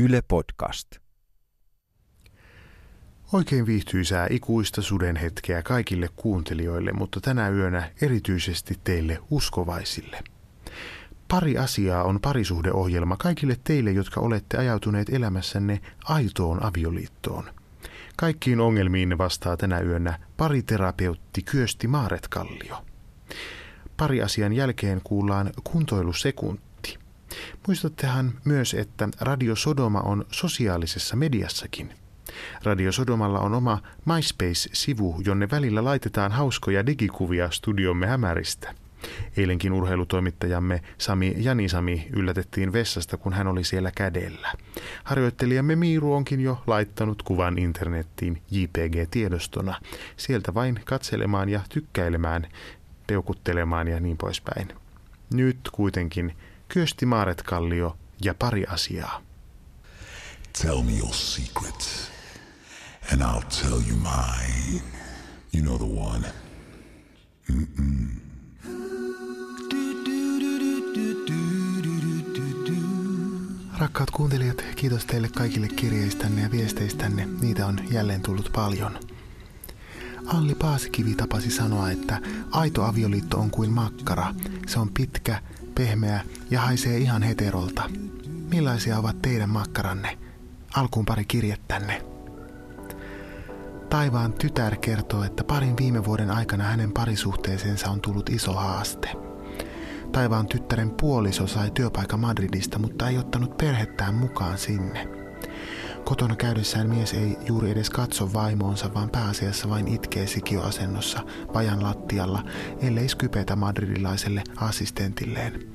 Yle Podcast. Oikein viihtyisää ikuista suden hetkeä kaikille kuuntelijoille, mutta tänä yönä erityisesti teille uskovaisille. Pari asiaa on parisuhdeohjelma kaikille teille, jotka olette ajautuneet elämässänne aitoon avioliittoon. Kaikkiin ongelmiin vastaa tänä yönä pariterapeutti Kyösti Maaretkallio. Pari asian jälkeen kuullaan kuntoilusekunti. Muistattehan myös, että Radio Sodoma on sosiaalisessa mediassakin. Radio Sodomalla on oma MySpace-sivu, jonne välillä laitetaan hauskoja digikuvia studiomme hämäristä. Eilenkin urheilutoimittajamme Sami Janisami yllätettiin vessasta, kun hän oli siellä kädellä. Harjoittelijamme Miiru onkin jo laittanut kuvan internettiin JPG-tiedostona. Sieltä vain katselemaan ja tykkäilemään, peukuttelemaan ja niin poispäin. Nyt kuitenkin Kyösti Maaretkallio ja pari asiaa. Tell me your secrets, and I'll tell you mine. You know the one. Mm-mm. Rakkaat kuuntelijat, kiitos teille kaikille kirjeistänne ja viesteistänne. Niitä on jälleen tullut paljon. Alli Paasikivi tapasi sanoa, että aito avioliitto on kuin makkara. Se on pitkä, pehmeä ja haisee ihan heterolta. Millaisia ovat teidän makkaranne? Alkuun pari kirjettänne. Taivaan tytär kertoo, että parin viime vuoden aikana hänen parisuhteeseensa on tullut iso haaste. Taivaan tyttären puoliso sai työpaikan Madridista, mutta ei ottanut perhettään mukaan sinne. Kotona käydessään mies ei juuri edes katso vaimoonsa, vaan pääasiassa vain itkee sikioasennossa vajan lattialla, ellei skypetä madridilaiselle assistentilleen.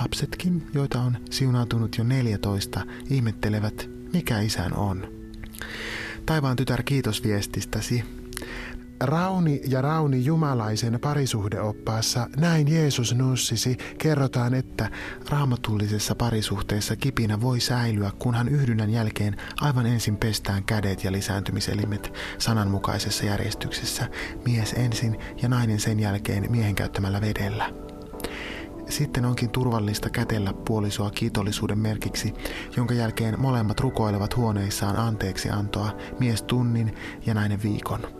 Lapsetkin, joita on siunautunut jo 14, ihmettelevät, mikä isän on. Taivaan tytär, kiitos viestistäsi. Rauni ja Rauni jumalaisen parisuhdeoppaassa Näin Jeesus nussisi kerrotaan, että raamatullisessa parisuhteessa kipinä voi säilyä, kunhan yhdynnän jälkeen aivan ensin pestään kädet ja lisääntymiselimet sananmukaisessa järjestyksessä, mies ensin ja nainen sen jälkeen miehen käyttämällä vedellä. Sitten onkin turvallista kätellä puolisoa kiitollisuuden merkiksi, jonka jälkeen molemmat rukoilevat huoneissaan anteeksi antoa, mies tunnin ja nainen viikon.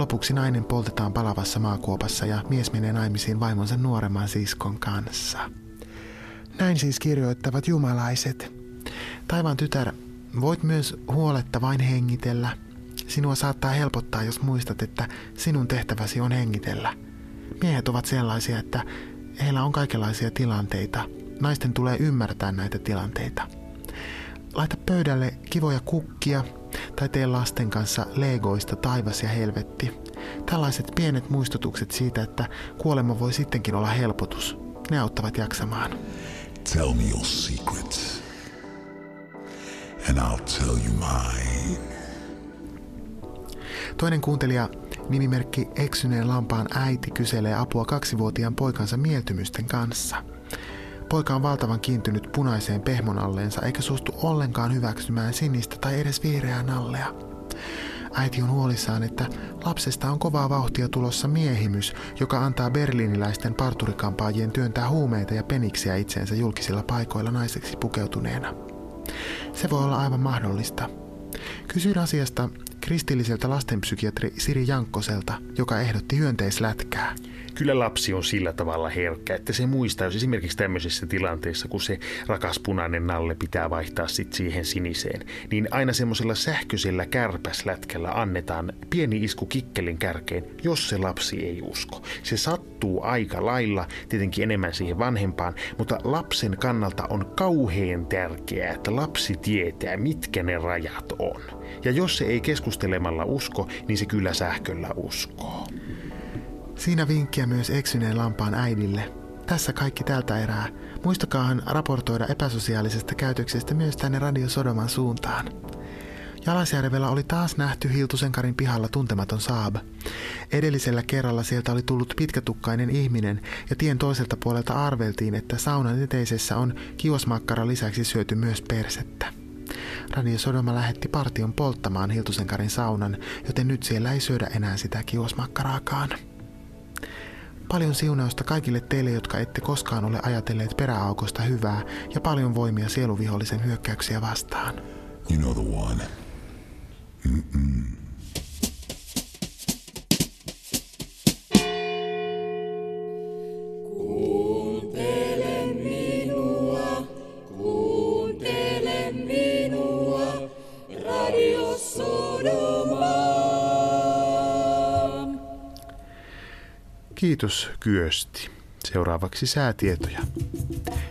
Lopuksi nainen poltetaan palavassa maakuopassa ja mies menee naimisiin vaimonsa nuoremman siskon kanssa. Näin siis kirjoittavat jumalaiset. Taivaan tytär, voit myös huoletta vain hengitellä. Sinua saattaa helpottaa, jos muistat, että sinun tehtäväsi on hengitellä. Miehet ovat sellaisia, että heillä on kaikenlaisia tilanteita. Naisten tulee ymmärtää näitä tilanteita. Laita pöydälle kivoja kukkia, tai tee lasten kanssa legoista taivas ja helvetti. Tällaiset pienet muistutukset siitä, että kuolema voi sittenkin olla helpotus. Ne auttavat jaksamaan. Tell me your secrets, and I'll tell you mine. Toinen kuuntelija, nimimerkki Eksyneen lampaan äiti, kyselee apua kaksivuotiaan poikansa mieltymysten kanssa – Poika on valtavan kiintynyt punaiseen pehmon alleensa eikä suostu ollenkaan hyväksymään sinistä tai edes vihreää nallea. Äiti on huolissaan, että lapsesta on kovaa vauhtia tulossa miehimys, joka antaa berliiniläisten parturikampaajien työntää huumeita ja peniksiä itseensä julkisilla paikoilla naiseksi pukeutuneena. Se voi olla aivan mahdollista. Kysyin asiasta kristilliseltä lastenpsykiatri Siri Jankkoselta, joka ehdotti hyönteislätkää – kyllä lapsi on sillä tavalla herkkä, että se muistaa, jos esimerkiksi tämmöisessä tilanteessa, kun se rakas punainen nalle pitää vaihtaa sitten siihen siniseen, niin aina semmoisella sähköisellä kärpäslätkällä annetaan pieni isku kikkelin kärkeen, jos se lapsi ei usko. Se sattuu aika lailla, tietenkin enemmän siihen vanhempaan, mutta lapsen kannalta on kauhean tärkeää, että lapsi tietää, mitkä ne rajat on. Ja jos se ei keskustelemalla usko, niin se kyllä sähköllä uskoo. Siinä vinkkiä myös eksyneen lampaan äidille. Tässä kaikki tältä erää. Muistakaahan raportoida epäsosiaalisesta käytöksestä myös tänne Radio Sodoman suuntaan. Jalasjärvellä oli taas nähty Hiltusenkarin pihalla tuntematon Saab. Edellisellä kerralla sieltä oli tullut pitkätukkainen ihminen ja tien toiselta puolelta arveltiin, että saunan eteisessä on kiosmakkara lisäksi syöty myös persettä. Radio Sodoma lähetti partion polttamaan Hiltusenkarin saunan, joten nyt siellä ei syödä enää sitä kiosmakkaraakaan. Paljon siunausta kaikille teille, jotka ette koskaan ole ajatelleet peräaukosta hyvää ja paljon voimia sieluvihollisen hyökkäyksiä vastaan. You know the one. Mm-mm. Kiitos Kyösti. Seuraavaksi säätietoja.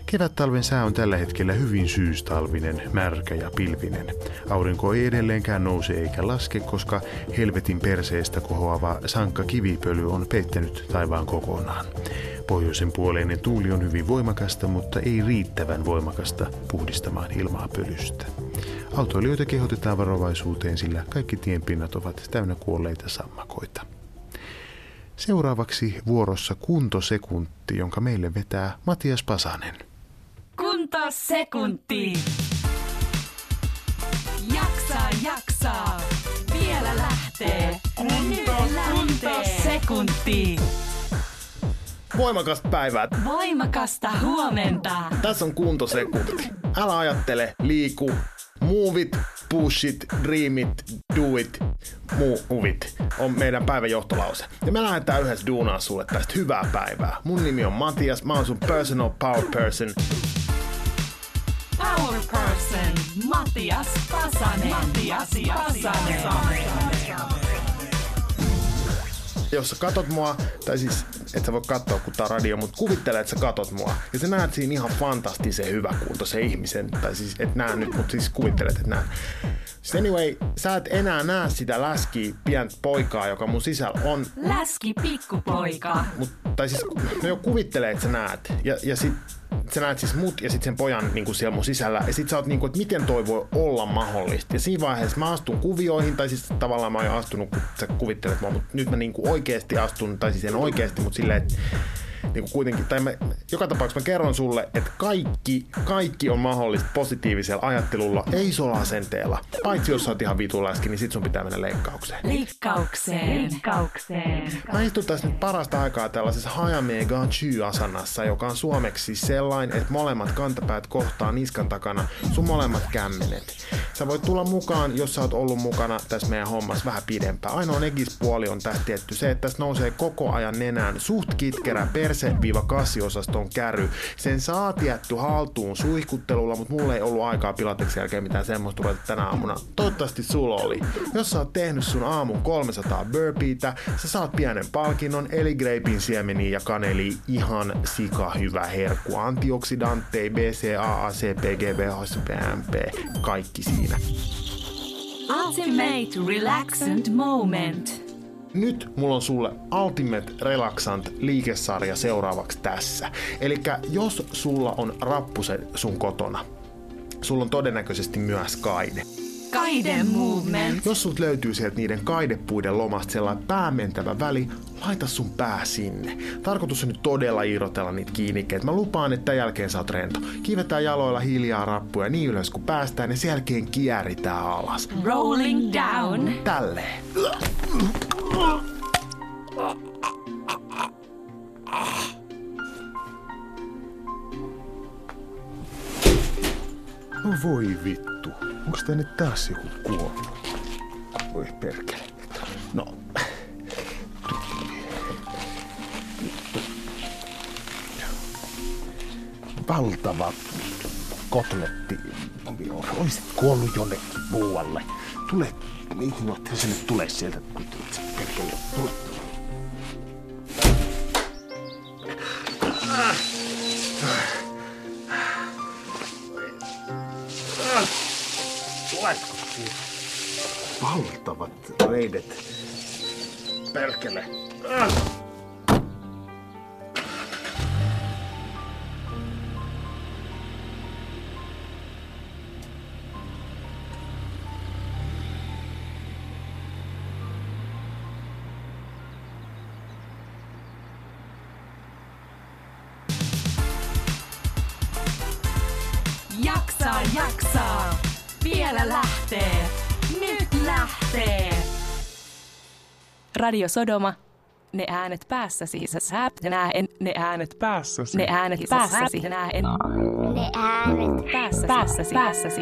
Kevät-talven sää on tällä hetkellä hyvin syystalvinen, märkä ja pilvinen. Aurinko ei edelleenkään nouse eikä laske, koska helvetin perseestä kohoava sankka kivipöly on peittänyt taivaan kokonaan. Pohjoisen puoleinen tuuli on hyvin voimakasta, mutta ei riittävän voimakasta puhdistamaan ilmaa pölystä. Autoilijoita kehotetaan varovaisuuteen, sillä kaikki tienpinnat ovat täynnä kuolleita sammakoita. Seuraavaksi vuorossa kuntosekunti, jonka meille vetää Matias Pasanen. Kuntosekunti. Jaksaa, jaksaa. Vielä lähtee. Kuntosekunti. Voimakasta päivää. Voimakasta huomenta. Tässä on kuntosekunti. Älä ajattele, liiku, move it, push it, dream it, do it, move it on meidän päivän johtolause. Ja me lähdetään yhdessä duunaan sulle tästä hyvää päivää. Mun nimi on Matias, mä oon sun personal power person. Power person. Matias Pasanen. Matias Pasanen. Jos sä katot mua, tai siis et sä voi katsoa kun tää on radio, mutta kuvittele, että sä katot mua. Ja sä näet siinä ihan fantastisen hyväkuntoisen ihmisen. Tai siis et näe nyt, mutta siis kuvittelet, että näet. Siis anyway, sä et enää näe sitä läskiä pientä poikaa, joka mun sisällä on. Läski pikkupoika. Mut, tai siis, no jo kuvittelee, että sä näet. Ja, ja sit sä näet siis mut ja sitten sen pojan niin kuin siellä mun sisällä. Ja sit sä oot niin kuin, että miten toi voi olla mahdollista. Ja siinä vaiheessa mä astun kuvioihin, tai siis tavallaan mä oon jo astunut, kun sä kuvittelet mua, mutta nyt mä niin kuin oikeasti astun, tai siis en oikeasti, mutta silleen, että niin kuin kuitenkin, tai mä, joka tapauksessa mä kerron sulle, että kaikki, kaikki on mahdollista positiivisella ajattelulla, ei solasenteella. Paitsi jos sä oot ihan vitu läski, niin sit sun pitää mennä leikkaukseen. Leikkaukseen. Leikkaukseen. Mä istun tässä nyt parasta aikaa tällaisessa Hayame Ganchu asanassa, joka on suomeksi sellainen, että molemmat kantapäät kohtaa niskan takana sun molemmat kämmenet. Sä voit tulla mukaan, jos sä oot ollut mukana tässä meidän hommassa vähän pidempään. Ainoa negispuoli on tässä tietty se, että tässä nousee koko ajan nenään suht kitkerä perse-kassiosaston käry. Sen saa tietty haltuun suihkuttelulla, mutta mulla ei ollut aikaa pilateksi jälkeen mitään semmoista ruveta tänä aamuna. Toivottavasti sulla oli. Jos sä oot tehnyt sun aamun 300 burpeetä, sä saat pienen palkinnon, eli greipin siemeni ja kaneli ihan sika hyvä herkku. Antioksidantteja, BCAA, CPG, BHSPMP, kaikki siinä. Ultimate relaxant moment. Nyt mulla on sulle Ultimate Relaxant liikesarja seuraavaksi tässä. Eli jos sulla on rappuse sun kotona, sulla on todennäköisesti myös kaide. Kaide movement. Jos sut löytyy sieltä niiden kaidepuiden lomasta sellainen päämentävä väli, laita sun pää sinne. Tarkoitus on nyt todella irrotella niitä kiinnikkeitä. Mä lupaan, että tämän jälkeen sä oot rento. Kiivetään jaloilla hiljaa rappuja niin ylös kuin päästään ja sen jälkeen kieritään alas. Rolling down. Tälleen. No voi vittu. Onks tänne taas joku kuollut? Voi perkele. No. Valtava kotletti. Oisit kuollut jonnekin muualle. Tule. Niin, no, se nyt tulee sieltä. Tule. Tuletko siitä? Valtavat reidet. Perkele. Ah! Jaksaa, jaksaa. Vielä lähtee. Nyt lähtee. Radio Sodoma. ne äänet päässäsi. Sä sä näen ne äänet Päässäsi. ne äänet päässäsi. Näen Ne äänet päässäsi. Päässäsi. päässäsi.